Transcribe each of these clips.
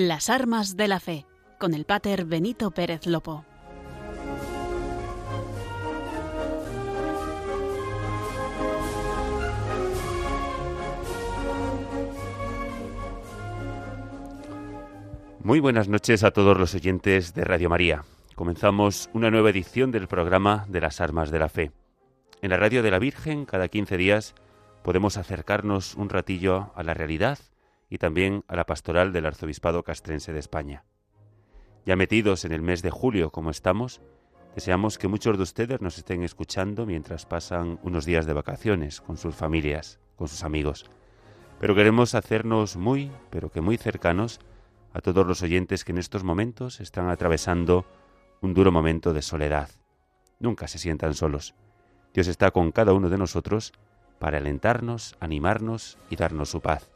Las armas de la fe, con el pater Benito Pérez Lopo. Muy buenas noches a todos los oyentes de Radio María. Comenzamos una nueva edición del programa de las Armas de la Fe. En la Radio de la Virgen, cada 15 días, podemos acercarnos un ratillo a la realidad y también a la pastoral del Arzobispado Castrense de España. Ya metidos en el mes de julio como estamos, deseamos que muchos de ustedes nos estén escuchando mientras pasan unos días de vacaciones con sus familias, con sus amigos. Pero queremos hacernos muy, pero que muy cercanos a todos los oyentes que en estos momentos están atravesando un duro momento de soledad. Nunca se sientan solos. Dios está con cada uno de nosotros para alentarnos, animarnos y darnos su paz.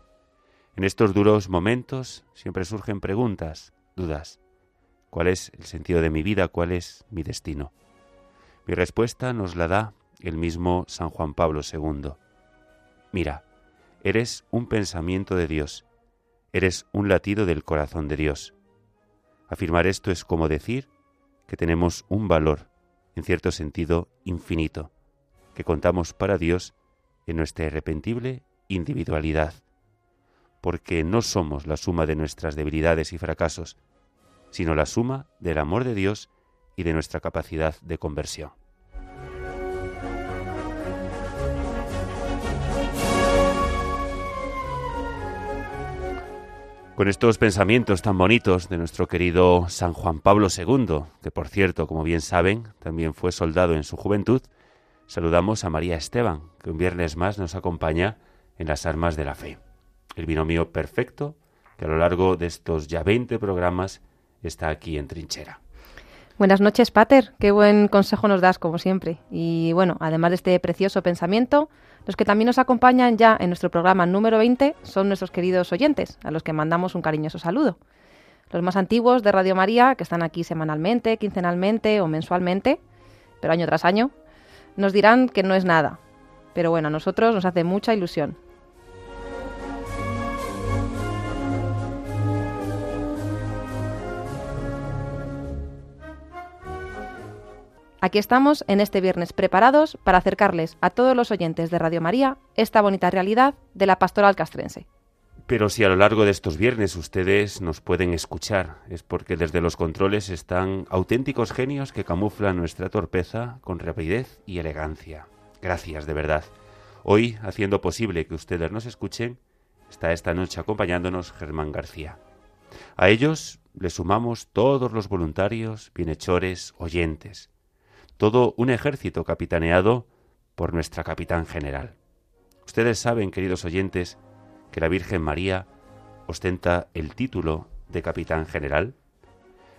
En estos duros momentos siempre surgen preguntas, dudas. ¿Cuál es el sentido de mi vida? ¿Cuál es mi destino? Mi respuesta nos la da el mismo San Juan Pablo II. Mira, eres un pensamiento de Dios, eres un latido del corazón de Dios. Afirmar esto es como decir que tenemos un valor, en cierto sentido, infinito, que contamos para Dios en nuestra irrepentible individualidad porque no somos la suma de nuestras debilidades y fracasos, sino la suma del amor de Dios y de nuestra capacidad de conversión. Con estos pensamientos tan bonitos de nuestro querido San Juan Pablo II, que por cierto, como bien saben, también fue soldado en su juventud, saludamos a María Esteban, que un viernes más nos acompaña en las armas de la fe el binomio perfecto que a lo largo de estos ya 20 programas está aquí en trinchera. Buenas noches, Pater. Qué buen consejo nos das, como siempre. Y bueno, además de este precioso pensamiento, los que también nos acompañan ya en nuestro programa número 20 son nuestros queridos oyentes, a los que mandamos un cariñoso saludo. Los más antiguos de Radio María, que están aquí semanalmente, quincenalmente o mensualmente, pero año tras año, nos dirán que no es nada. Pero bueno, a nosotros nos hace mucha ilusión. Aquí estamos en este viernes preparados para acercarles a todos los oyentes de Radio María esta bonita realidad de la pastoral castrense. Pero si a lo largo de estos viernes ustedes nos pueden escuchar, es porque desde los controles están auténticos genios que camuflan nuestra torpeza con rapidez y elegancia. Gracias, de verdad. Hoy, haciendo posible que ustedes nos escuchen, está esta noche acompañándonos Germán García. A ellos le sumamos todos los voluntarios, bienhechores, oyentes, todo un ejército capitaneado por nuestra capitán general. Ustedes saben, queridos oyentes, que la Virgen María ostenta el título de capitán general.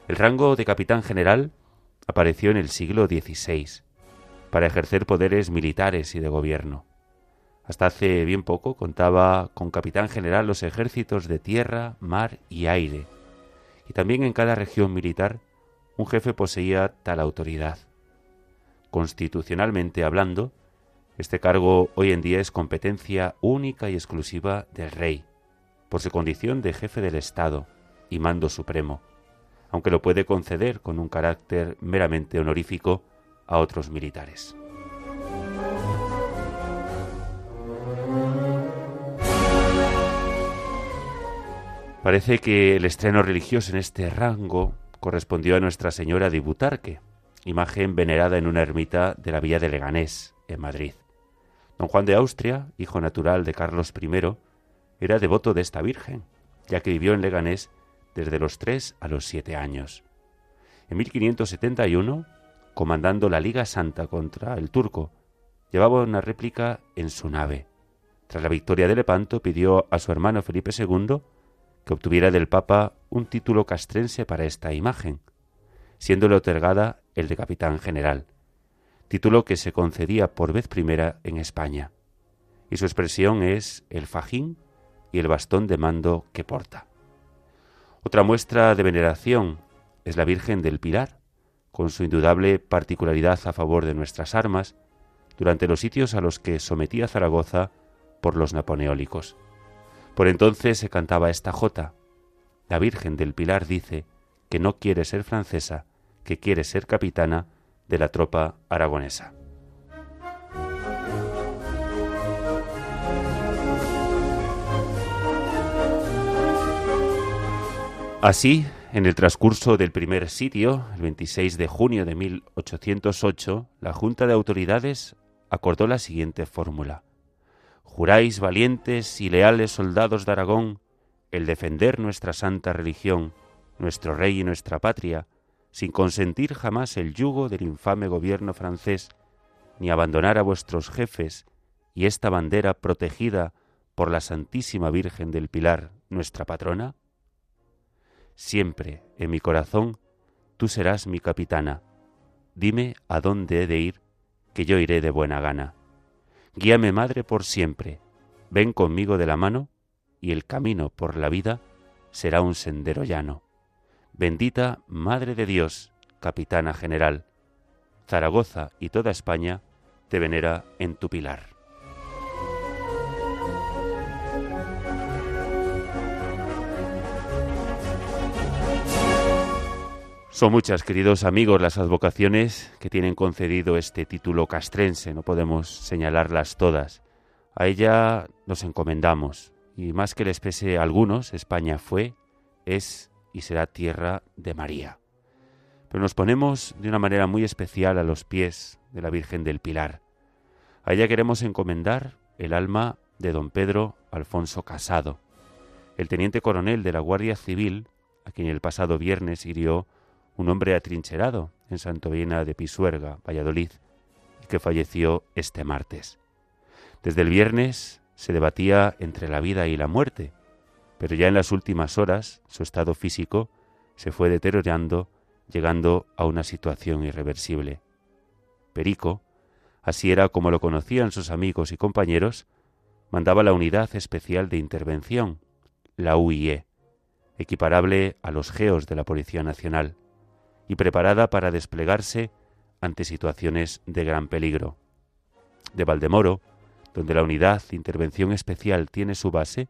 El rango de capitán general apareció en el siglo XVI para ejercer poderes militares y de gobierno. Hasta hace bien poco contaba con capitán general los ejércitos de tierra, mar y aire, y también en cada región militar un jefe poseía tal autoridad. Constitucionalmente hablando, este cargo hoy en día es competencia única y exclusiva del rey, por su condición de jefe del Estado y mando supremo, aunque lo puede conceder con un carácter meramente honorífico a otros militares. Parece que el estreno religioso en este rango correspondió a Nuestra Señora de Butarque, imagen venerada en una ermita de la villa de Leganés, en Madrid. Don Juan de Austria, hijo natural de Carlos I, era devoto de esta Virgen, ya que vivió en Leganés desde los tres a los siete años. En 1571, comandando la Liga Santa contra el turco, llevaba una réplica en su nave. Tras la victoria de Lepanto, pidió a su hermano Felipe II que obtuviera del Papa un título castrense para esta imagen, siéndole otorgada el de capitán general, título que se concedía por vez primera en España, y su expresión es el fajín y el bastón de mando que porta. Otra muestra de veneración es la Virgen del Pilar, con su indudable particularidad a favor de nuestras armas, durante los sitios a los que sometía Zaragoza por los napoleónicos. Por entonces se cantaba esta jota, la Virgen del Pilar dice que no quiere ser francesa, que quiere ser capitana de la tropa aragonesa. Así, en el transcurso del primer sitio, el 26 de junio de 1808, la Junta de Autoridades acordó la siguiente fórmula. Juráis, valientes y leales soldados de Aragón, el defender nuestra santa religión, nuestro rey y nuestra patria, sin consentir jamás el yugo del infame gobierno francés, ni abandonar a vuestros jefes y esta bandera protegida por la Santísima Virgen del Pilar, nuestra patrona? Siempre en mi corazón tú serás mi capitana. Dime a dónde he de ir, que yo iré de buena gana. Guíame, madre, por siempre. Ven conmigo de la mano, y el camino por la vida será un sendero llano. Bendita Madre de Dios, Capitana General. Zaragoza y toda España te venera en tu pilar. Son muchas, queridos amigos, las advocaciones que tienen concedido este título castrense, no podemos señalarlas todas. A ella nos encomendamos, y más que les pese a algunos, España fue, es y será tierra de María. Pero nos ponemos de una manera muy especial a los pies de la Virgen del Pilar. A ella queremos encomendar el alma de don Pedro Alfonso Casado, el teniente coronel de la Guardia Civil, a quien el pasado viernes hirió un hombre atrincherado en Santovina de Pisuerga, Valladolid, y que falleció este martes. Desde el viernes se debatía entre la vida y la muerte, pero ya en las últimas horas su estado físico se fue deteriorando, llegando a una situación irreversible. Perico, así era como lo conocían sus amigos y compañeros, mandaba la Unidad Especial de Intervención, la UIE, equiparable a los GEOS de la Policía Nacional y preparada para desplegarse ante situaciones de gran peligro. De Valdemoro, donde la unidad de intervención especial tiene su base,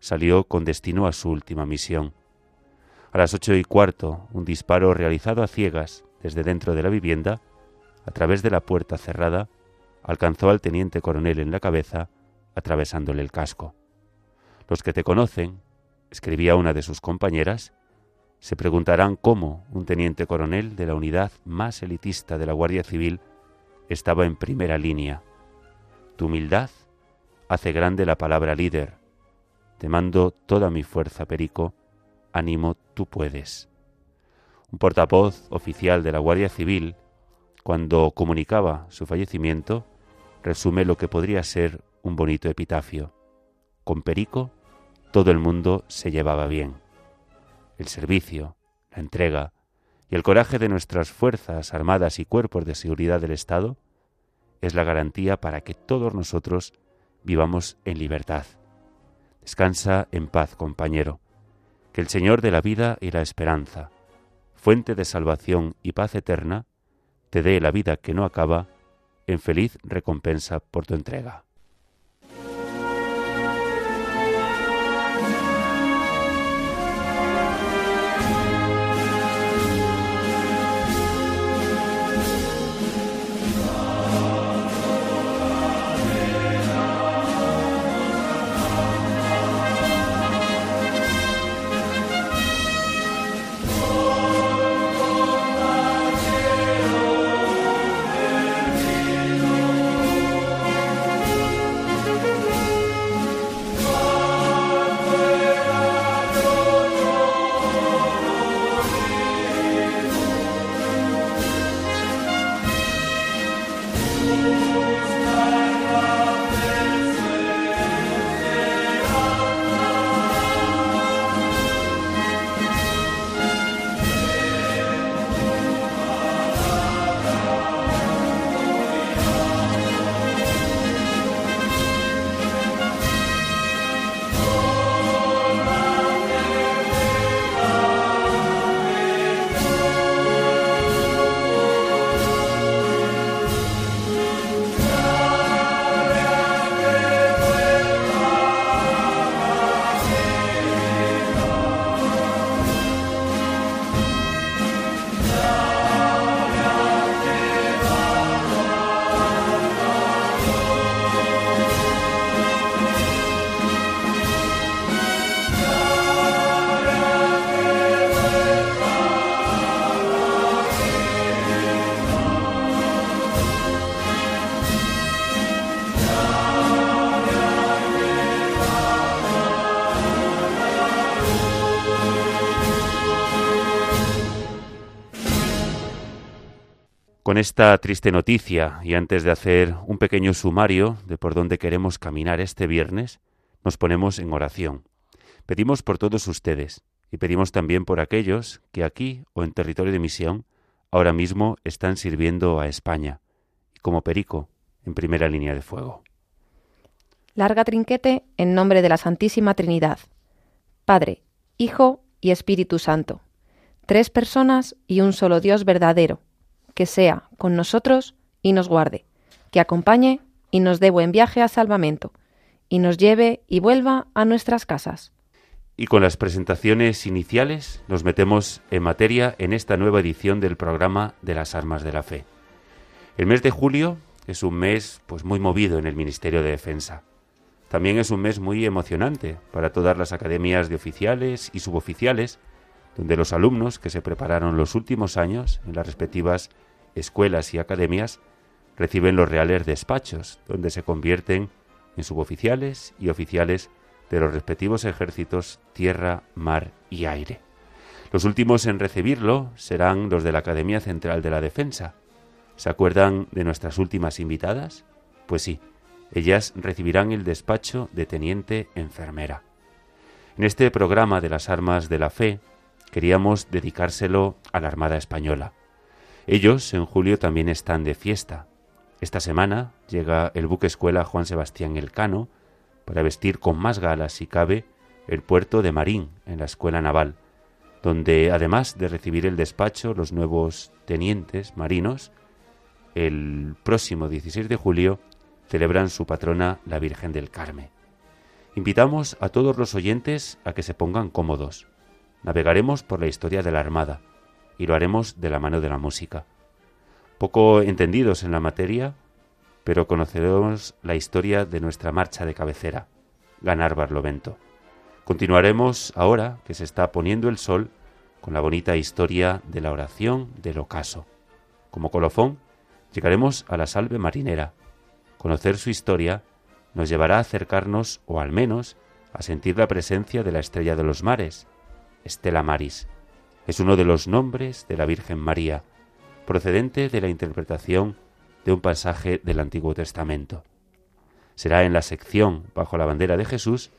salió con destino a su última misión. A las ocho y cuarto, un disparo realizado a ciegas desde dentro de la vivienda, a través de la puerta cerrada, alcanzó al teniente coronel en la cabeza, atravesándole el casco. Los que te conocen, escribía una de sus compañeras, se preguntarán cómo un teniente coronel de la unidad más elitista de la Guardia Civil estaba en primera línea. Tu humildad hace grande la palabra líder. Te mando toda mi fuerza, Perico. Ánimo, tú puedes. Un portavoz oficial de la Guardia Civil, cuando comunicaba su fallecimiento, resume lo que podría ser un bonito epitafio. Con Perico todo el mundo se llevaba bien el servicio, la entrega y el coraje de nuestras fuerzas armadas y cuerpos de seguridad del Estado es la garantía para que todos nosotros vivamos en libertad. Descansa en paz, compañero, que el Señor de la vida y la esperanza, fuente de salvación y paz eterna, te dé la vida que no acaba en feliz recompensa por tu entrega. Esta triste noticia y antes de hacer un pequeño sumario de por dónde queremos caminar este viernes, nos ponemos en oración. Pedimos por todos ustedes y pedimos también por aquellos que aquí o en territorio de misión ahora mismo están sirviendo a España como perico en primera línea de fuego. Larga trinquete en nombre de la Santísima Trinidad, Padre, Hijo y Espíritu Santo, tres personas y un solo Dios verdadero que sea con nosotros y nos guarde, que acompañe y nos dé buen viaje a salvamento, y nos lleve y vuelva a nuestras casas. Y con las presentaciones iniciales nos metemos en materia en esta nueva edición del programa de las armas de la fe. El mes de julio es un mes pues muy movido en el Ministerio de Defensa. También es un mes muy emocionante para todas las academias de oficiales y suboficiales, donde los alumnos que se prepararon los últimos años en las respectivas escuelas y academias reciben los reales despachos, donde se convierten en suboficiales y oficiales de los respectivos ejércitos tierra, mar y aire. Los últimos en recibirlo serán los de la Academia Central de la Defensa. ¿Se acuerdan de nuestras últimas invitadas? Pues sí, ellas recibirán el despacho de teniente enfermera. En este programa de las armas de la fe queríamos dedicárselo a la Armada Española. Ellos en julio también están de fiesta. Esta semana llega el buque escuela Juan Sebastián Elcano para vestir con más galas, si cabe, el puerto de Marín en la escuela naval, donde además de recibir el despacho los nuevos tenientes marinos, el próximo 16 de julio celebran su patrona la Virgen del Carmen. Invitamos a todos los oyentes a que se pongan cómodos. Navegaremos por la historia de la Armada, y lo haremos de la mano de la música. Poco entendidos en la materia, pero conoceremos la historia de nuestra marcha de cabecera, Ganar Barlovento. Continuaremos ahora que se está poniendo el sol con la bonita historia de la oración del ocaso. Como colofón, llegaremos a la salve marinera. Conocer su historia nos llevará a acercarnos, o al menos, a sentir la presencia de la estrella de los mares, Estela Maris, es uno de los nombres de la Virgen María, procedente de la interpretación de un pasaje del Antiguo Testamento. Será en la sección Bajo la bandera de Jesús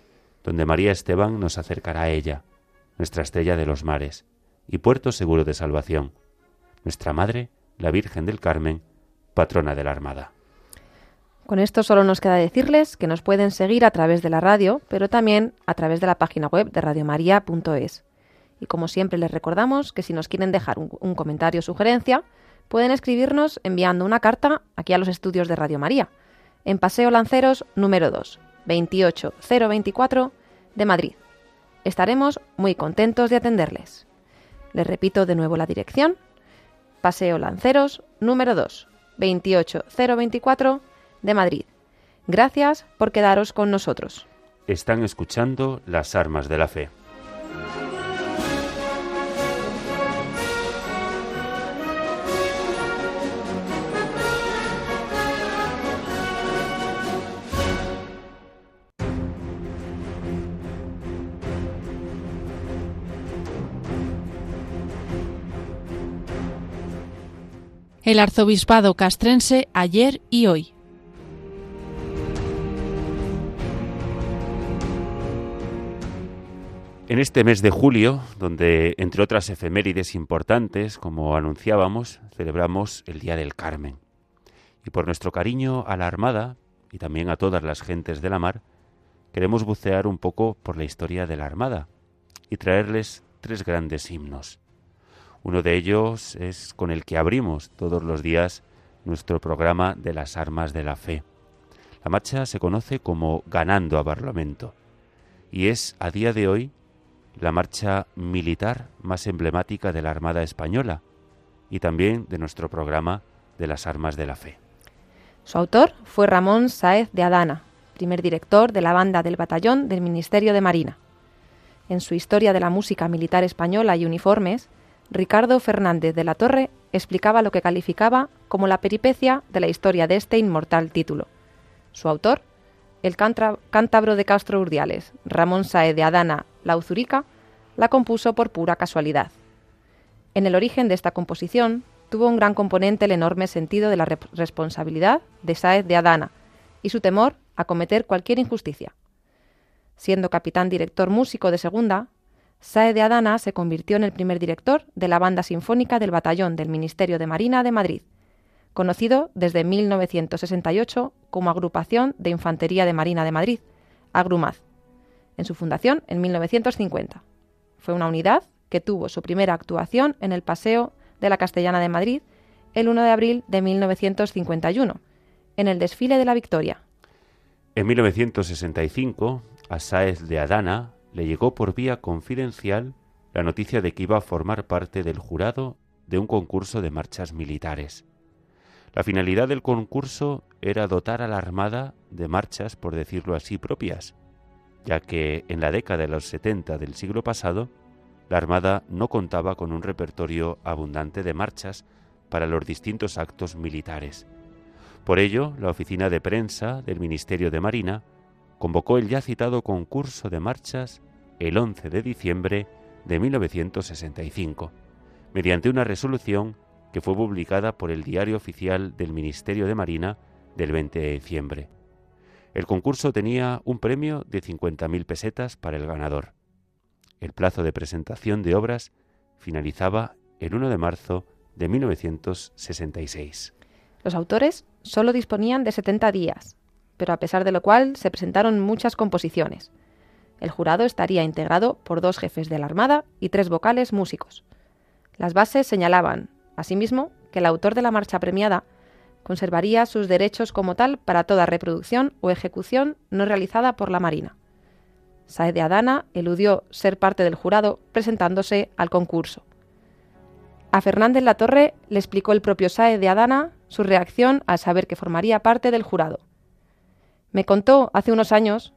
donde María Esteban nos acercará a ella, nuestra estrella de los mares y puerto seguro de salvación, nuestra Madre, la Virgen del Carmen, patrona de la Armada. Con esto solo nos queda decirles que nos pueden seguir a través de la radio, pero también a través de la página web de radiomaria.es. Y como siempre les recordamos que si nos quieren dejar un, comentario o sugerencia, pueden escribirnos enviando una carta aquí a los estudios de Radio María, en Paseo Lanceros número 2, 28024 de Madrid. Estaremos muy contentos de atenderles. Les repito de nuevo la dirección. Paseo Lanceros número 2, 28024 de Madrid. Gracias por quedaros con nosotros. Están escuchando las armas de la fe. El arzobispado castrense ayer y hoy. En este mes de julio, donde entre otras efemérides importantes, como anunciábamos, celebramos el Día del Carmen. Y por nuestro cariño a la Armada y también a todas las gentes de la mar, queremos bucear un poco por la historia de la Armada y traerles tres grandes himnos. Uno de ellos es con el que abrimos todos los días nuestro programa de las armas de la fe. La marcha se conoce como Ganando a Parlamento y es a día de hoy la marcha militar más emblemática de la Armada Española y también de nuestro programa de las armas de la fe. Su autor fue Ramón Sáez de Adana, primer director de la banda del batallón del Ministerio de Marina. En su Historia de la Música Militar Española y Uniformes, Ricardo Fernández de la Torre explicaba lo que calificaba como la peripecia de la historia de este inmortal título. Su autor, el cántabro de Castro Urdiales, Ramón Sae de Adana Lauzurica, la compuso por pura casualidad. En el origen de esta composición tuvo un gran componente el enorme sentido de la responsabilidad de Sáez de Adana y su temor a cometer cualquier injusticia. Siendo capitán director músico de segunda, Sáez de Adana se convirtió en el primer director de la banda sinfónica del batallón del Ministerio de Marina de Madrid, conocido desde 1968 como Agrupación de Infantería de Marina de Madrid, Agrumaz, en su fundación en 1950. Fue una unidad que tuvo su primera actuación en el Paseo de la Castellana de Madrid el 1 de abril de 1951, en el desfile de la Victoria. En 1965, a Sáez de Adana le llegó por vía confidencial la noticia de que iba a formar parte del jurado de un concurso de marchas militares. La finalidad del concurso era dotar a la Armada de marchas, por decirlo así, propias, ya que en la década de los 70 del siglo pasado la Armada no contaba con un repertorio abundante de marchas para los distintos actos militares. Por ello, la oficina de prensa del Ministerio de Marina convocó el ya citado concurso de marchas el 11 de diciembre de 1965, mediante una resolución que fue publicada por el Diario Oficial del Ministerio de Marina del 20 de diciembre. El concurso tenía un premio de 50.000 pesetas para el ganador. El plazo de presentación de obras finalizaba el 1 de marzo de 1966. Los autores solo disponían de 70 días, pero a pesar de lo cual se presentaron muchas composiciones. El jurado estaría integrado por dos jefes de la Armada y tres vocales músicos. Las bases señalaban, asimismo, que el autor de la marcha premiada conservaría sus derechos como tal para toda reproducción o ejecución no realizada por la Marina. Saed de Adana eludió ser parte del jurado presentándose al concurso. A Fernández Latorre le explicó el propio Saed de Adana su reacción al saber que formaría parte del jurado. Me contó hace unos años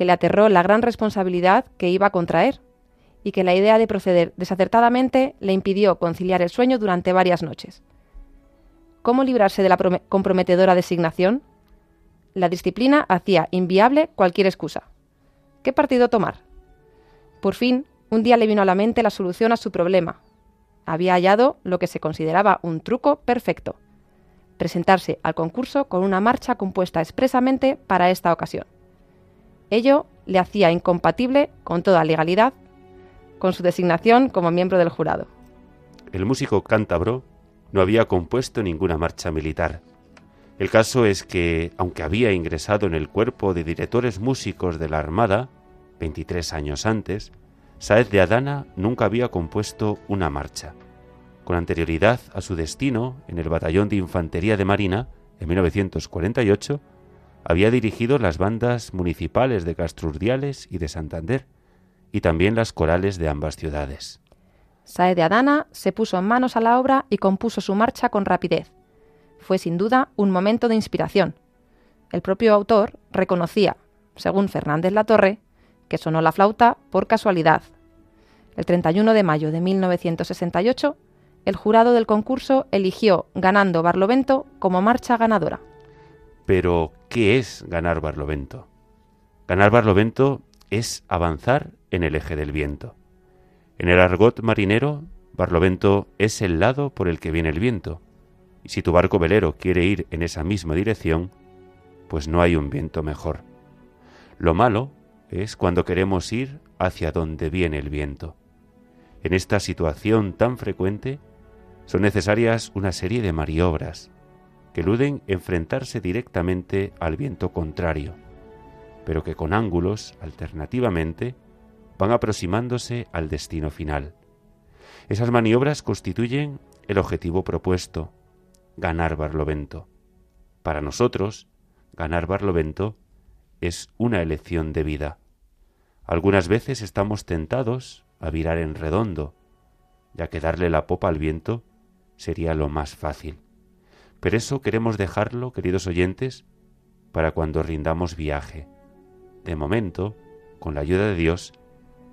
que le aterró la gran responsabilidad que iba a contraer y que la idea de proceder desacertadamente le impidió conciliar el sueño durante varias noches. ¿Cómo librarse de la comprometedora designación? La disciplina hacía inviable cualquier excusa. ¿Qué partido tomar? Por fin, un día le vino a la mente la solución a su problema. Había hallado lo que se consideraba un truco perfecto. Presentarse al concurso con una marcha compuesta expresamente para esta ocasión. Ello le hacía incompatible con toda legalidad con su designación como miembro del jurado. El músico cántabro no había compuesto ninguna marcha militar. El caso es que, aunque había ingresado en el cuerpo de directores músicos de la Armada, 23 años antes, Saez de Adana nunca había compuesto una marcha. Con anterioridad a su destino en el Batallón de Infantería de Marina, en 1948, había dirigido las bandas municipales de Castrurdiales y de Santander, y también las corales de ambas ciudades. Saez de Adana se puso manos a la obra y compuso su marcha con rapidez fue sin duda un momento de inspiración. El propio autor reconocía, según Fernández Latorre, que sonó la flauta por casualidad. El 31 de mayo de 1968, el jurado del concurso eligió Ganando Barlovento como marcha ganadora. Pero, ¿qué es ganar Barlovento? Ganar Barlovento es avanzar en el eje del viento. En el argot marinero, Barlovento es el lado por el que viene el viento, y si tu barco velero quiere ir en esa misma dirección, pues no hay un viento mejor. Lo malo es cuando queremos ir hacia donde viene el viento. En esta situación tan frecuente son necesarias una serie de maniobras que eluden enfrentarse directamente al viento contrario, pero que con ángulos, alternativamente, van aproximándose al destino final. Esas maniobras constituyen el objetivo propuesto, ganar Barlovento. Para nosotros, ganar Barlovento es una elección de vida. Algunas veces estamos tentados a virar en redondo, ya que darle la popa al viento sería lo más fácil. Pero eso queremos dejarlo, queridos oyentes, para cuando rindamos viaje. De momento, con la ayuda de Dios,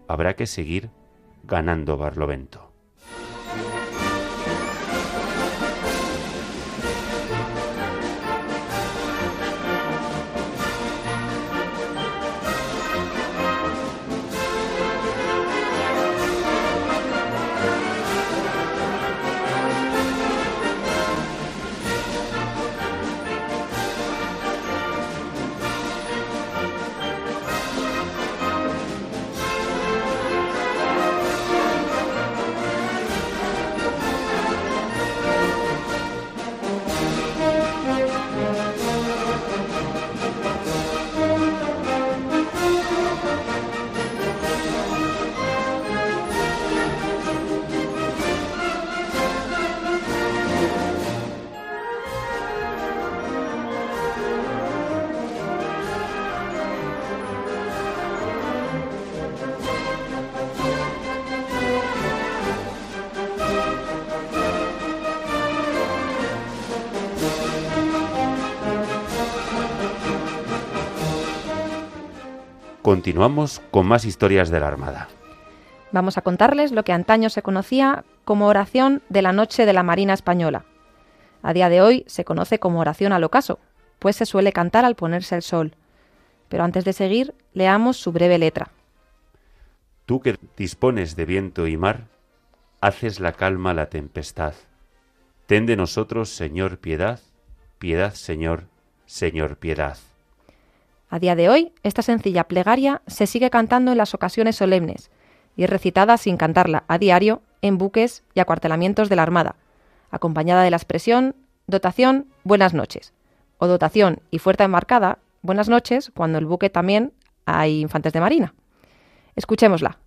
habrá que seguir ganando Barlovento. Continuamos con más historias de la Armada. Vamos a contarles lo que antaño se conocía como oración de la noche de la Marina Española. A día de hoy se conoce como oración al ocaso, pues se suele cantar al ponerse el sol. Pero antes de seguir, leamos su breve letra. Tú que dispones de viento y mar, haces la calma la tempestad. Ten de nosotros, Señor, piedad, piedad, Señor, Señor, piedad. A día de hoy, esta sencilla plegaria se sigue cantando en las ocasiones solemnes y es recitada sin cantarla a diario en buques y acuartelamientos de la Armada, acompañada de la expresión dotación buenas noches o dotación y fuerza embarcada buenas noches cuando el buque también hay infantes de marina. Escuchémosla.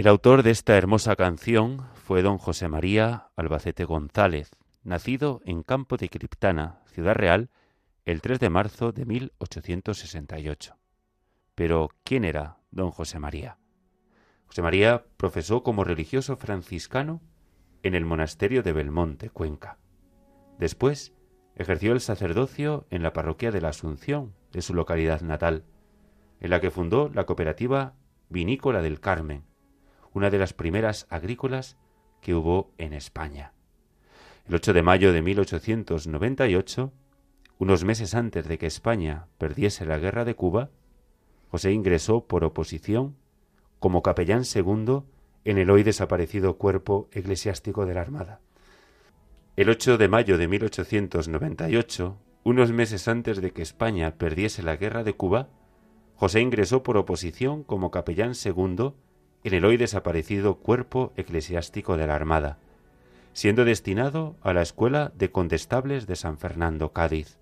El autor de esta hermosa canción fue don José María Albacete González, nacido en Campo de Criptana, Ciudad Real, el 3 de marzo de 1868. Pero, ¿quién era don José María? José María profesó como religioso franciscano en el monasterio de Belmonte, Cuenca. Después ejerció el sacerdocio en la parroquia de la Asunción de su localidad natal, en la que fundó la cooperativa vinícola del Carmen, una de las primeras agrícolas que hubo en España. El 8 de mayo de 1898, unos meses antes de que España perdiese la guerra de Cuba, José ingresó por oposición como capellán segundo en el hoy desaparecido cuerpo eclesiástico de la Armada. El 8 de mayo de 1898, unos meses antes de que España perdiese la guerra de Cuba, José ingresó por oposición como capellán segundo en el hoy desaparecido cuerpo eclesiástico de la Armada, siendo destinado a la Escuela de Condestables de San Fernando, Cádiz.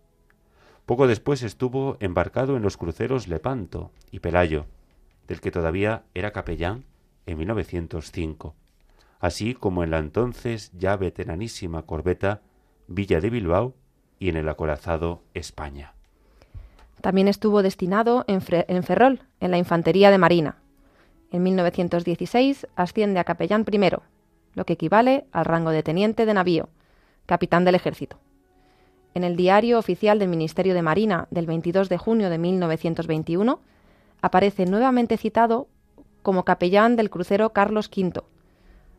Poco después estuvo embarcado en los cruceros Lepanto y Pelayo, del que todavía era capellán en 1905, así como en la entonces ya veteranísima corbeta Villa de Bilbao y en el acorazado España. También estuvo destinado en, Ferrol, en la Infantería de Marina, en 1916 asciende a capellán primero, lo que equivale al rango de teniente de navío, capitán del ejército. En el diario oficial del Ministerio de Marina del 22 de junio de 1921 aparece nuevamente citado como capellán del crucero Carlos V,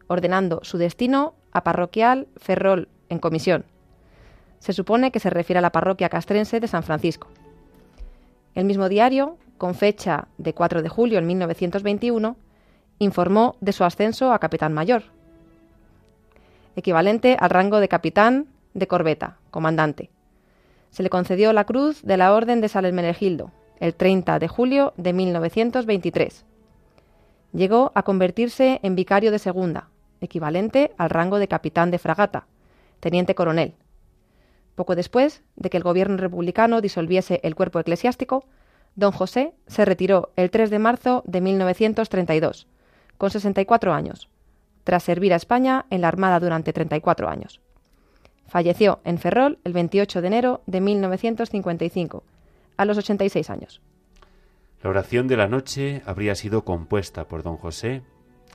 ordenando su destino a parroquial Ferrol en comisión. Se supone que se refiere a la parroquia castrense de San Francisco. El mismo diario con fecha de 4 de julio de 1921, informó de su ascenso a capitán mayor, equivalente al rango de capitán de corbeta, comandante. Se le concedió la cruz de la Orden de San Hermenegildo el 30 de julio de 1923. Llegó a convertirse en vicario de segunda, equivalente al rango de capitán de fragata, teniente coronel. Poco después de que el gobierno republicano disolviese el cuerpo eclesiástico, Don José se retiró el 3 de marzo de 1932, con 64 años, tras servir a España en la Armada durante 34 años. Falleció en Ferrol el 28 de enero de 1955, a los 86 años. La oración de la noche habría sido compuesta por don José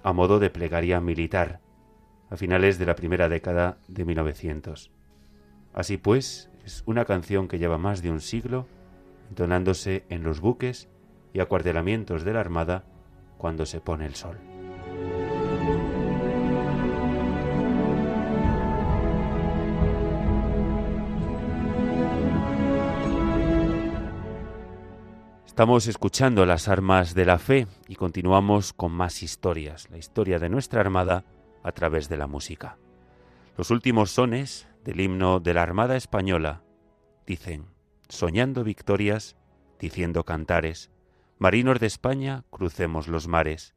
a modo de plegaria militar, a finales de la primera década de 1900. Así pues, Es una canción que lleva más de un siglo entonándose en los buques y acuartelamientos de la Armada cuando se pone el sol. Estamos escuchando las armas de la fe y continuamos con más historias, la historia de nuestra Armada a través de la música. Los últimos sones del himno de la Armada Española dicen, soñando victorias, diciendo cantares, marinos de España, crucemos los mares,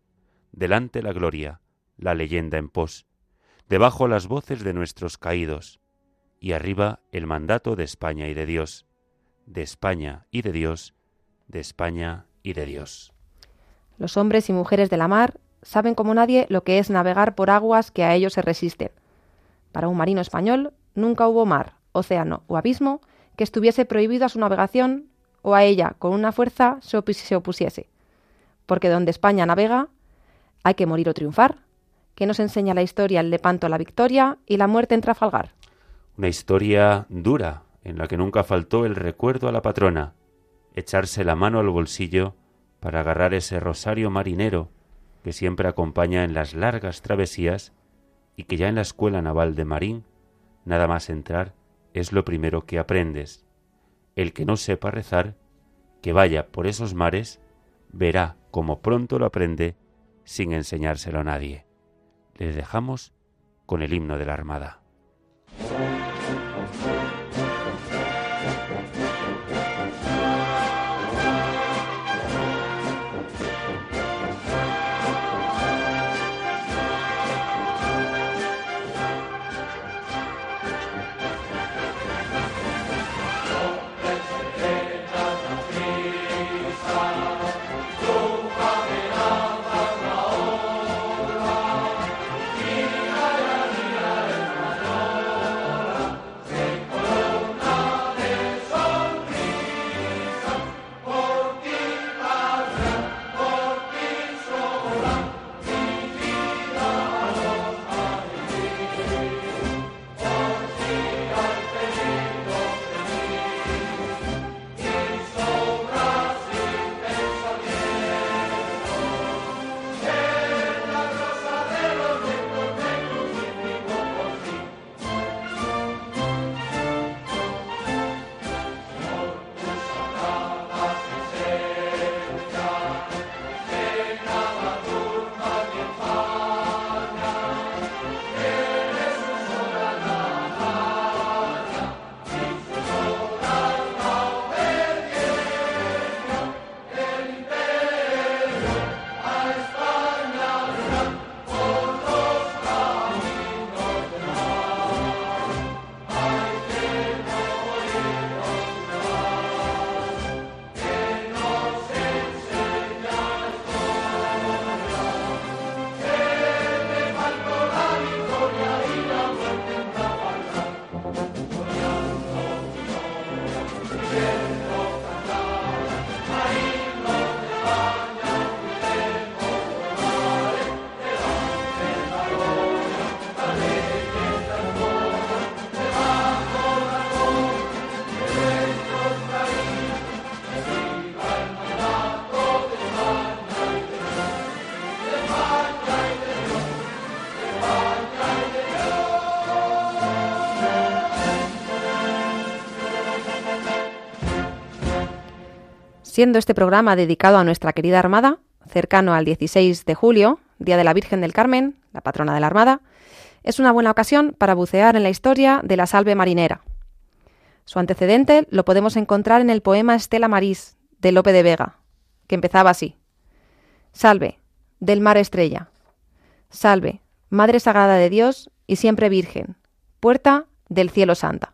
delante la gloria, la leyenda en pos, debajo las voces de nuestros caídos, y arriba el mandato de España y de Dios, de España y de Dios, de España y de Dios. Los hombres y mujeres de la mar saben como nadie lo que es navegar por aguas que a ellos se resisten. Para un marino español nunca hubo mar, océano o abismo que estuviese prohibido a su navegación o a ella con una fuerza se, se opusiese. Porque donde España navega, hay que morir o triunfar. que nos enseña la historia el Lepanto a la victoria y la muerte en Trafalgar? Una historia dura, en la que nunca faltó el recuerdo a la patrona, echarse la mano al bolsillo para agarrar ese rosario marinero que siempre acompaña en las largas travesías y que ya en la Escuela Naval de Marín, nada más entrar, es lo primero que aprendes. El que no sepa rezar, que vaya por esos mares, verá cómo pronto lo aprende sin enseñárselo a nadie. Les dejamos con el himno de la Armada. Siendo este programa dedicado a nuestra querida Armada, cercano al 16 de julio, Día de la Virgen del Carmen, la patrona de la Armada, es una buena ocasión para bucear en la historia de la salve marinera. Su antecedente lo podemos encontrar en el poema Estela Marís, de Lope de Vega, que empezaba así. Salve, del mar estrella. Salve, Madre Sagrada de Dios y siempre Virgen, puerta del cielo santa.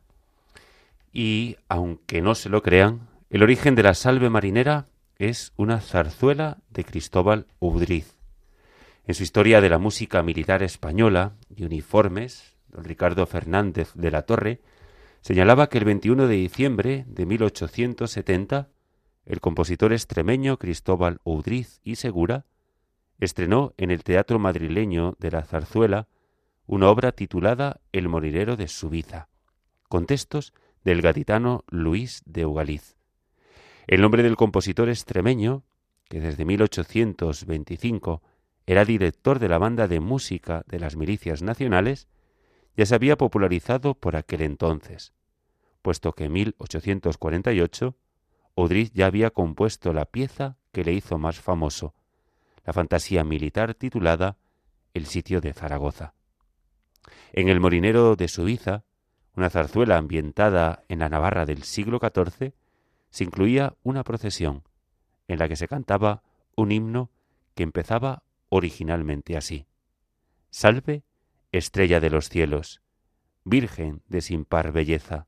Y, aunque no se lo crean, el origen de la salve marinera es una zarzuela de Cristóbal Udriz. En su historia de la música militar española y uniformes, don Ricardo Fernández de la Torre señalaba que el 21 de diciembre de 1870 el compositor extremeño Cristóbal Udriz y Segura estrenó en el Teatro Madrileño de la Zarzuela una obra titulada El molinero de Subiza, con textos del gaditano Luis de Ugaliz. El nombre del compositor extremeño, que desde 1825 era director de la banda de música de las milicias nacionales, ya se había popularizado por aquel entonces, puesto que en 1848 Audry ya había compuesto la pieza que le hizo más famoso, la fantasía militar titulada El sitio de Zaragoza. En el molinero de Suiza, una zarzuela ambientada en la Navarra del siglo XIV, se incluía una procesión en la que se cantaba un himno que empezaba originalmente así. Salve, estrella de los cielos, Virgen de sin par belleza,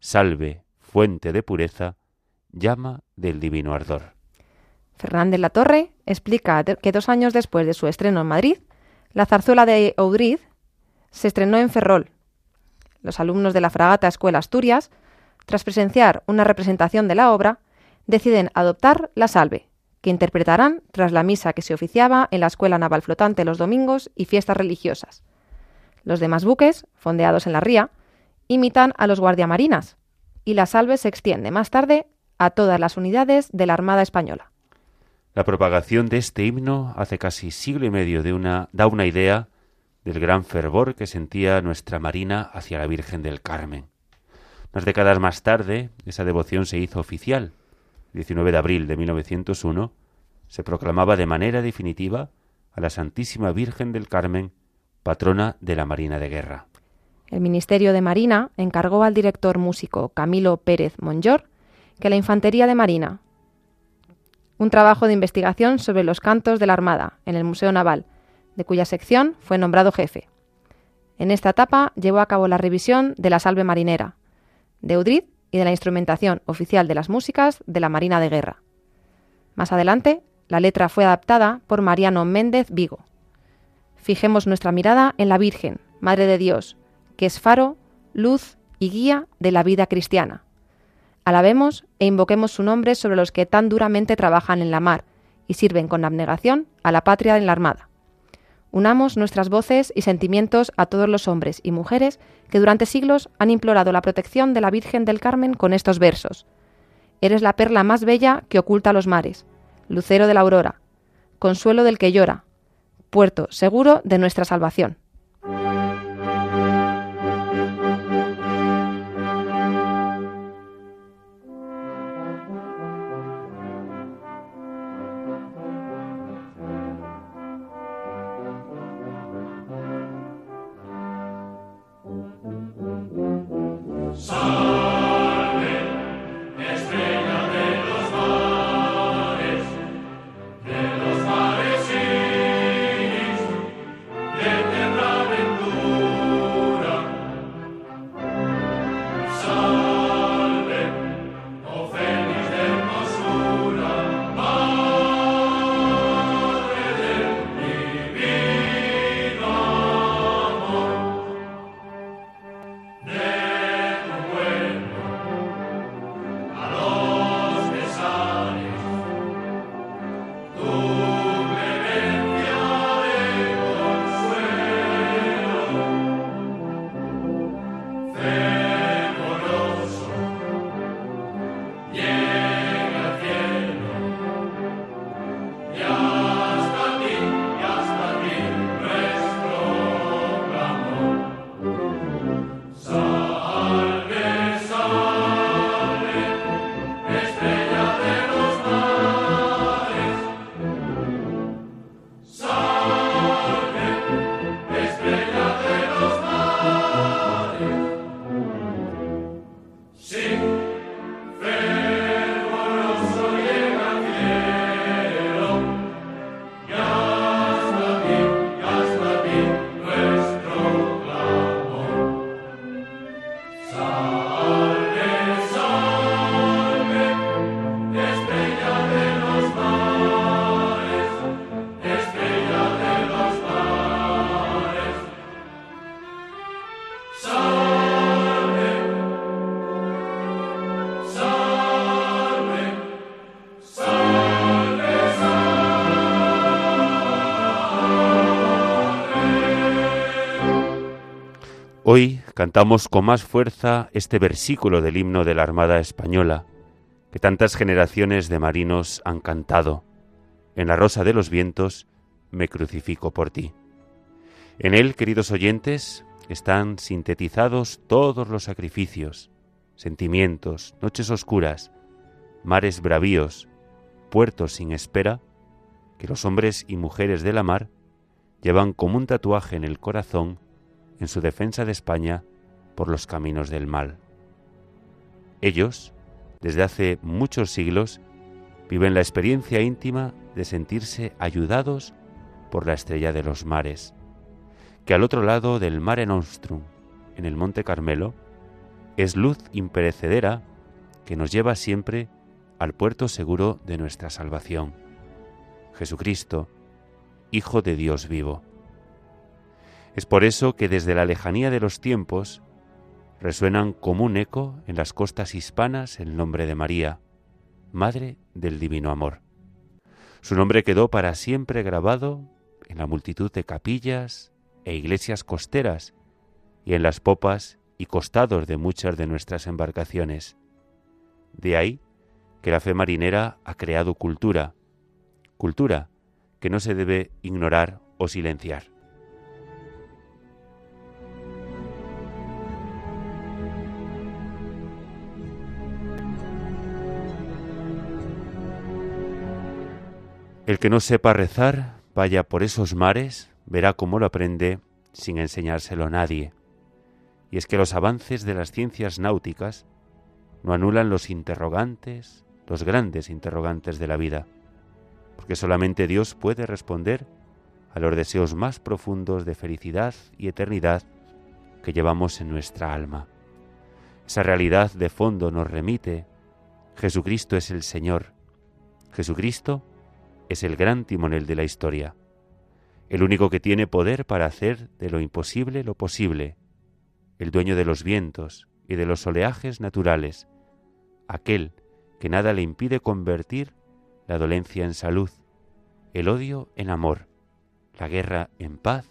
salve, fuente de pureza, llama del divino ardor. Fernández La Torre explica que dos años después de su estreno en Madrid, la zarzuela de Audriz se estrenó en Ferrol. Los alumnos de la Fragata Escuela Asturias, tras presenciar una representación de la obra, deciden adoptar la salve, que interpretarán tras la misa que se oficiaba en la Escuela Naval Flotante los domingos y fiestas religiosas. Los demás buques, fondeados en la ría, imitan a los guardiamarinas, y la salve se extiende más tarde a todas las unidades de la Armada Española. La propagación de este himno hace casi siglo y medio de una, da una idea del gran fervor que sentía nuestra Marina hacia la Virgen del Carmen. Unas décadas más tarde, esa devoción se hizo oficial. El 19 de abril de 1901 se proclamaba de manera definitiva a la Santísima Virgen del Carmen, patrona de la Marina de Guerra. El Ministerio de Marina encargó al director músico Camilo Pérez Monjor que la Infantería de Marina, un trabajo de investigación sobre los cantos de la Armada en el Museo Naval, de cuya sección fue nombrado jefe. En esta etapa llevó a cabo la revisión de la salve marinera, de Udrid y de la instrumentación oficial de las músicas de la Marina de Guerra. Más adelante, la letra fue adaptada por Mariano Méndez Vigo. Fijemos nuestra mirada en la Virgen, Madre de Dios, que es faro, luz y guía de la vida cristiana. Alabemos e invoquemos su nombre sobre los que tan duramente trabajan en la mar y sirven con abnegación a la patria en la armada. Unamos nuestras voces y sentimientos a todos los hombres y mujeres que durante siglos han implorado la protección de la Virgen del Carmen con estos versos. Eres la perla más bella que oculta los mares, lucero de la aurora, consuelo del que llora, puerto seguro de nuestra salvación. Cantamos con más fuerza este versículo del himno de la Armada Española, que tantas generaciones de marinos han cantado. En la rosa de los vientos me crucifico por ti. En él, queridos oyentes, están sintetizados todos los sacrificios, sentimientos, noches oscuras, mares bravíos, puertos sin espera, que los hombres y mujeres de la mar llevan como un tatuaje en el corazón en su defensa de España por los caminos del mal. Ellos, desde hace muchos siglos, viven la experiencia íntima de sentirse ayudados por la estrella de los mares, que al otro lado del Mare Nostrum, en el Monte Carmelo, es luz imperecedera que nos lleva siempre al puerto seguro de nuestra salvación. Jesucristo, Hijo de Dios vivo. Es por eso que desde la lejanía de los tiempos resuenan como un eco en las costas hispanas el nombre de María, Madre del Divino Amor. Su nombre quedó para siempre grabado en la multitud de capillas e iglesias costeras y en las popas y costados de muchas de nuestras embarcaciones. De ahí que la fe marinera ha creado cultura, cultura que no se debe ignorar o silenciar. El que no sepa rezar, vaya por esos mares, verá cómo lo aprende sin enseñárselo a nadie. Y es que los avances de las ciencias náuticas no anulan los interrogantes, los grandes interrogantes de la vida, porque solamente Dios puede responder a los deseos más profundos de felicidad y eternidad que llevamos en nuestra alma. Esa realidad de fondo nos remite, Jesucristo es el Señor. Jesucristo es el gran timonel de la historia, el único que tiene poder para hacer de lo imposible lo posible, el dueño de los vientos y de los oleajes naturales, aquel que nada le impide convertir la dolencia en salud, el odio en amor, la guerra en paz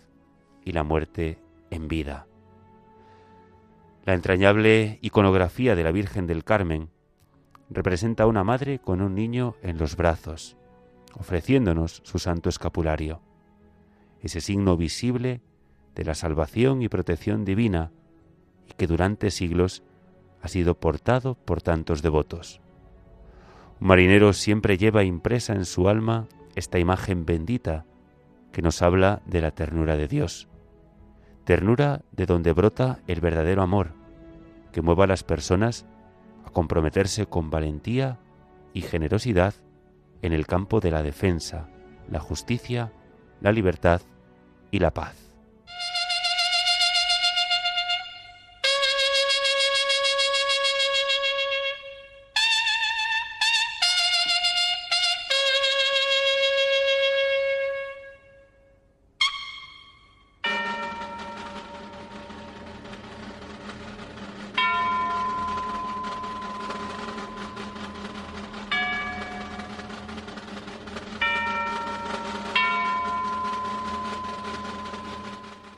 y la muerte en vida. La entrañable iconografía de la Virgen del Carmen representa a una madre con un niño en los brazos, ofreciéndonos su santo escapulario, ese signo visible de la salvación y protección divina y que durante siglos ha sido portado por tantos devotos. Un marinero siempre lleva impresa en su alma esta imagen bendita que nos habla de la ternura de Dios, ternura de donde brota el verdadero amor, que mueva a las personas a comprometerse con valentía y generosidad en el campo de la defensa, la justicia, la libertad y la paz.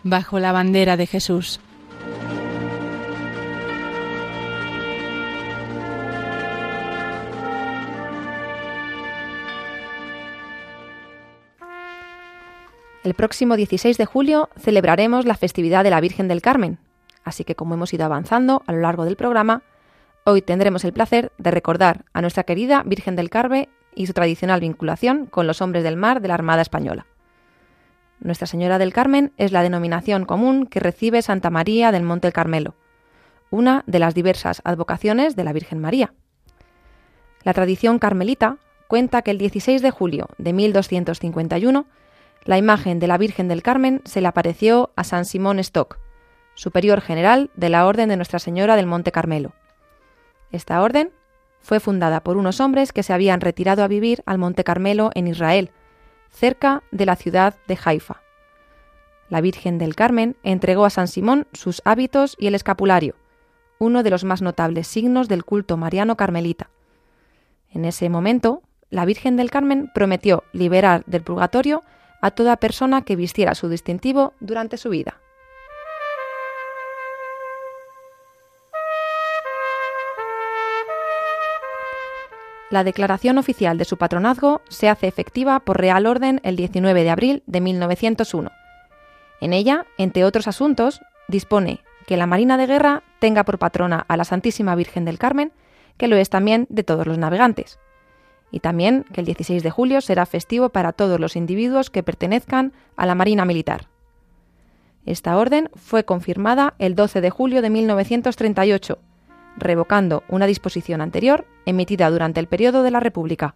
Bajo la bandera de Jesús. El próximo 16 de julio celebraremos la festividad de la Virgen del Carmen, así que como hemos ido avanzando a lo largo del programa, hoy tendremos el placer de recordar a nuestra querida Virgen del Carmen y su tradicional vinculación con los hombres del mar de la Armada Española. Nuestra Señora del Carmen es la denominación común que recibe Santa María del Monte Carmelo, una de las diversas advocaciones de la Virgen María. La tradición carmelita cuenta que el 16 de julio de 1251 la imagen de la Virgen del Carmen se le apareció a San Simón Stock, superior general de la Orden de Nuestra Señora del Monte Carmelo. Esta orden fue fundada por unos hombres que se habían retirado a vivir al Monte Carmelo en Israel, cerca de la ciudad de Haifa. La Virgen del Carmen entregó a San Simón sus hábitos y el escapulario, uno de los más notables signos del culto mariano carmelita. En ese momento, la Virgen del Carmen prometió liberar del purgatorio a toda persona que vistiera su distintivo durante su vida. La declaración oficial de su patronazgo se hace efectiva por Real Orden el 19 de abril de 1901. En ella, entre otros asuntos, dispone que la Marina de Guerra tenga por patrona a la Santísima Virgen del Carmen, que lo es también de todos los navegantes, y también que el 16 de julio será festivo para todos los individuos que pertenezcan a la Marina Militar. Esta orden fue confirmada el 12 de julio de 1938, revocando una disposición anterior emitida durante el periodo de la República.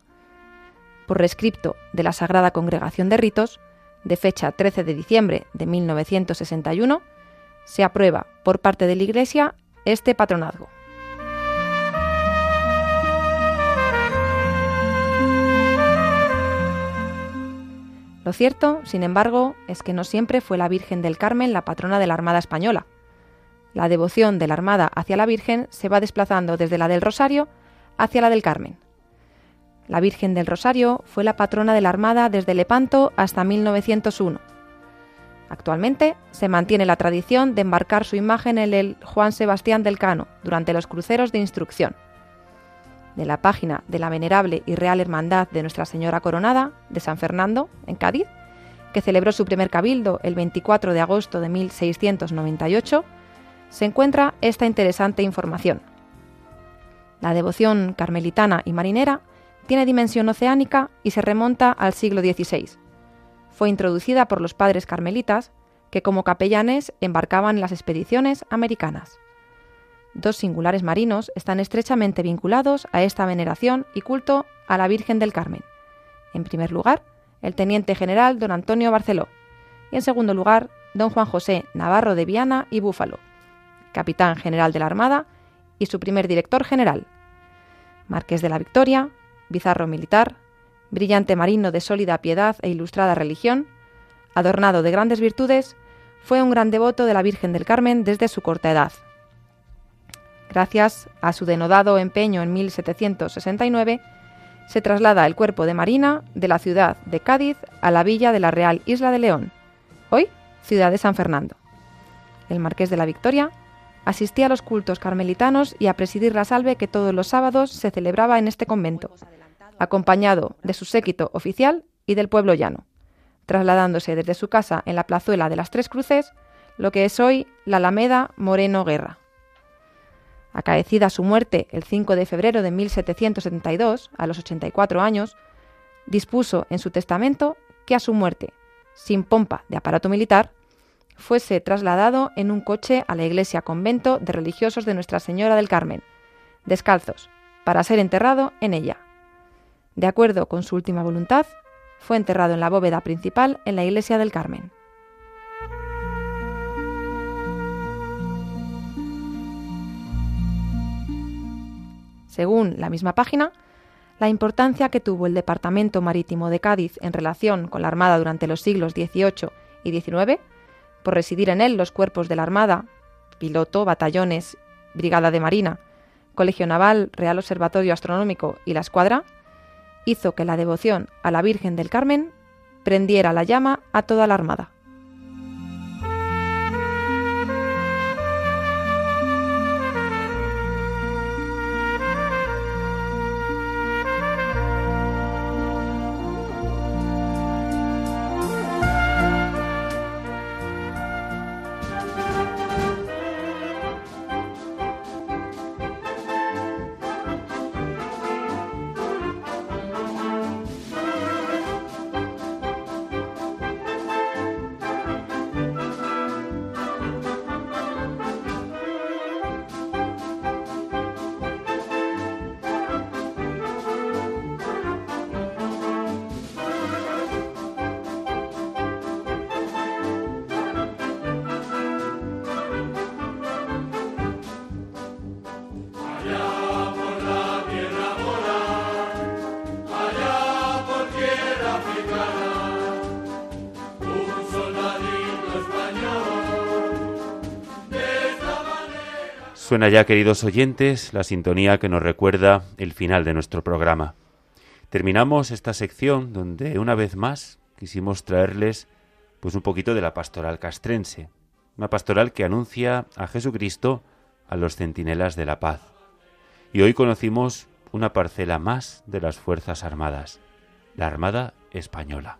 Por rescripto de la Sagrada Congregación de Ritos, de fecha 13 de diciembre de 1961, se aprueba por parte de la Iglesia este patronazgo. Lo cierto, sin embargo, es que no siempre fue la Virgen del Carmen la patrona de la Armada Española. La devoción de la Armada hacia la Virgen se va desplazando desde la del Rosario hacia la del Carmen. La Virgen del Rosario fue la patrona de la Armada desde Lepanto hasta 1901. Actualmente se mantiene la tradición de embarcar su imagen en el Juan Sebastián del Cano durante los cruceros de instrucción. De la página de la Venerable y Real Hermandad de Nuestra Señora Coronada de San Fernando, en Cádiz, que celebró su primer cabildo el 24 de agosto de 1698, se encuentra esta interesante información. La devoción carmelitana y marinera tiene dimensión oceánica y se remonta al siglo XVI. Fue introducida por los padres carmelitas, que como capellanes embarcaban las expediciones americanas. Dos singulares marinos están estrechamente vinculados a esta veneración y culto a la Virgen del Carmen. En primer lugar, el teniente general don Antonio Barceló y en segundo lugar, don Juan José Navarro de Viana y Búfalo, capitán general de la Armada y su primer director general. Marqués de la Victoria, bizarro militar, brillante marino de sólida piedad e ilustrada religión, adornado de grandes virtudes, fue un gran devoto de la Virgen del Carmen desde su corta edad. Gracias a su denodado empeño en 1769, se traslada el cuerpo de Marina de la ciudad de Cádiz a la villa de la Real Isla de León, hoy ciudad de San Fernando. El marqués de la Victoria asistía a los cultos carmelitanos y a presidir la salve que todos los sábados se celebraba en este convento, acompañado de su séquito oficial y del pueblo llano, trasladándose desde su casa en la plazuela de las Tres Cruces, lo que es hoy la Alameda Moreno Guerra. Acaecida su muerte el 5 de febrero de 1772, a los 84 años, dispuso en su testamento que a su muerte, sin pompa de aparato militar, fuese trasladado en un coche a la iglesia convento de religiosos de Nuestra Señora del Carmen, descalzos, para ser enterrado en ella. De acuerdo con su última voluntad, fue enterrado en la bóveda principal en la iglesia del Carmen. Según la misma página, la importancia que tuvo el Departamento Marítimo de Cádiz en relación con la Armada durante los siglos XVIII y XIX por residir en él los cuerpos de la Armada, piloto, batallones, brigada de marina, colegio naval, Real Observatorio Astronómico y la escuadra, hizo que la devoción a la Virgen del Carmen prendiera la llama a toda la Armada. Suena ya, queridos oyentes, la sintonía que nos recuerda el final de nuestro programa. Terminamos esta sección donde una vez más quisimos traerles pues un poquito de la pastoral castrense, una pastoral que anuncia a Jesucristo a los centinelas de la paz. Y hoy conocimos una parcela más de las Fuerzas Armadas, la Armada Española.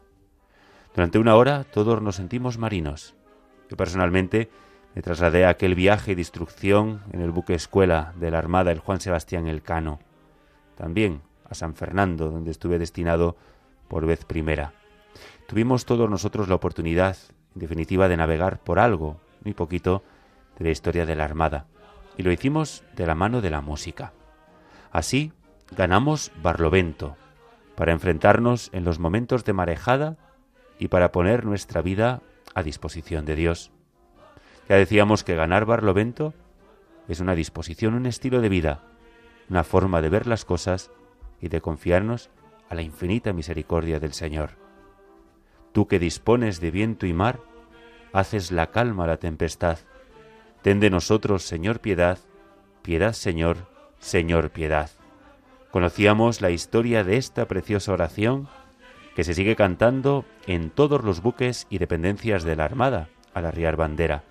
Durante una hora todos nos sentimos marinos. Yo personalmente me trasladé a aquel viaje de instrucción en el buque escuela de la Armada el Juan Sebastián Elcano. También a San Fernando, donde estuve destinado por vez primera. Tuvimos todos nosotros la oportunidad, en definitiva, de navegar por algo, muy poquito, de la historia de la Armada, y lo hicimos de la mano de la música. Así ganamos Barlovento, para enfrentarnos en los momentos de marejada y para poner nuestra vida a disposición de Dios. Ya decíamos que ganar Barlovento es una disposición, un estilo de vida, una forma de ver las cosas y de confiarnos a la infinita misericordia del Señor. Tú que dispones de viento y mar, haces la calma a la tempestad. Ten de nosotros, Señor, piedad, piedad, Señor, Señor, piedad. Conocíamos la historia de esta preciosa oración que se sigue cantando en todos los buques y dependencias de la Armada al arriar bandera.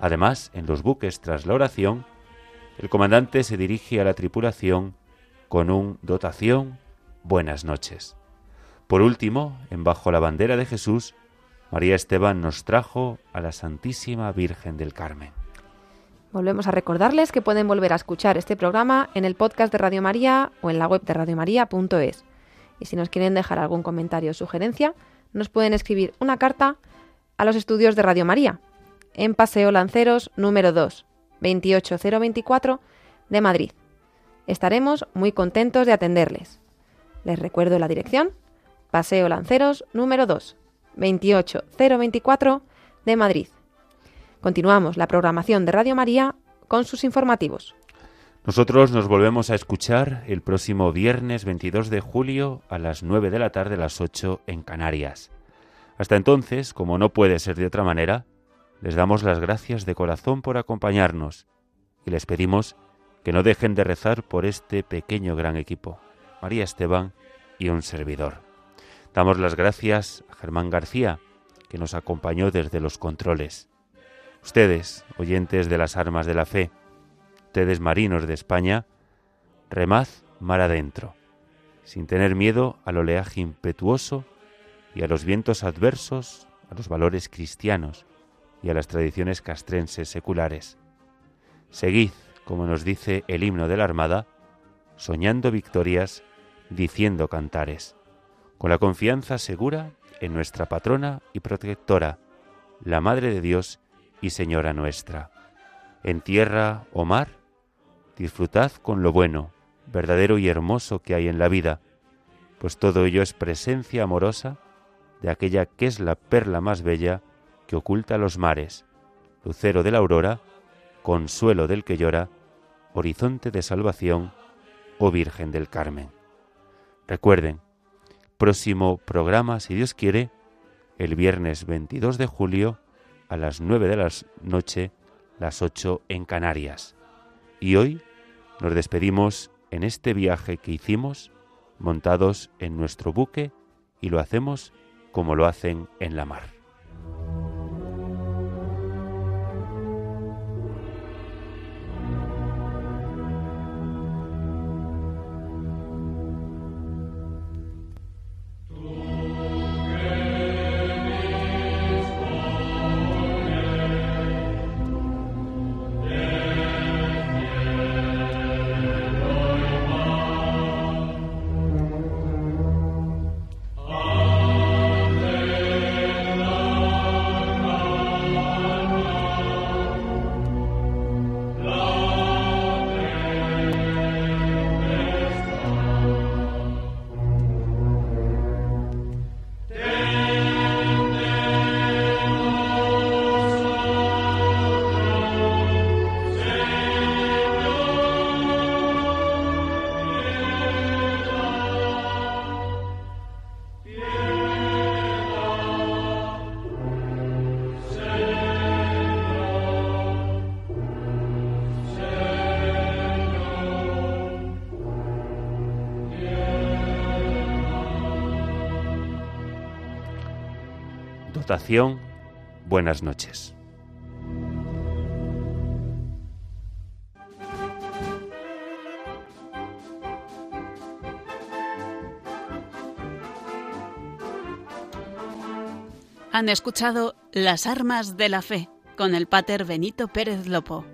Además, en los buques tras la oración, el comandante se dirige a la tripulación con un dotación buenas noches. Por último, en Bajo la bandera de Jesús, María Esteban nos trajo a la Santísima Virgen del Carmen. Volvemos a recordarles que pueden volver a escuchar este programa en el podcast de Radio María o en la web de radiomaria.es. Y si nos quieren dejar algún comentario o sugerencia, nos pueden escribir una carta a los estudios de Radio María en Paseo Lanceros número 2, 28024 de Madrid. Estaremos muy contentos de atenderles. Les recuerdo la dirección, Paseo Lanceros número 2, 28024 de Madrid. Continuamos la programación de Radio María con sus informativos. Nosotros nos volvemos a escuchar el próximo viernes 22 de julio a las 9 de la tarde, a las 8 en Canarias. Hasta entonces, como no puede ser de otra manera, les damos las gracias de corazón por acompañarnos y les pedimos que no dejen de rezar por este pequeño gran equipo, María Esteban y un servidor. Damos las gracias a Germán García, que nos acompañó desde los controles. Ustedes, oyentes de las armas de la fe, ustedes marinos de España, remad mar adentro, sin tener miedo al oleaje impetuoso y a los vientos adversos, a los valores cristianos y a las tradiciones castrenses seculares. Seguid, como nos dice el himno de la Armada, soñando victorias, diciendo cantares, con la confianza segura en nuestra patrona y protectora, la Madre de Dios y Señora nuestra. En tierra o mar, disfrutad con lo bueno, verdadero y hermoso que hay en la vida, pues todo ello es presencia amorosa de aquella que es la perla más bella que oculta los mares, lucero de la aurora, consuelo del que llora, horizonte de salvación, oh Virgen del Carmen. Recuerden, próximo programa, si Dios quiere, el viernes 22 de julio a las 9 de la noche, las 8 en Canarias. Y hoy nos despedimos en este viaje que hicimos montados en nuestro buque y lo hacemos como lo hacen en la mar. buenas noches. Han escuchado Las Armas de la Fe con el Pater Benito Pérez Lopo.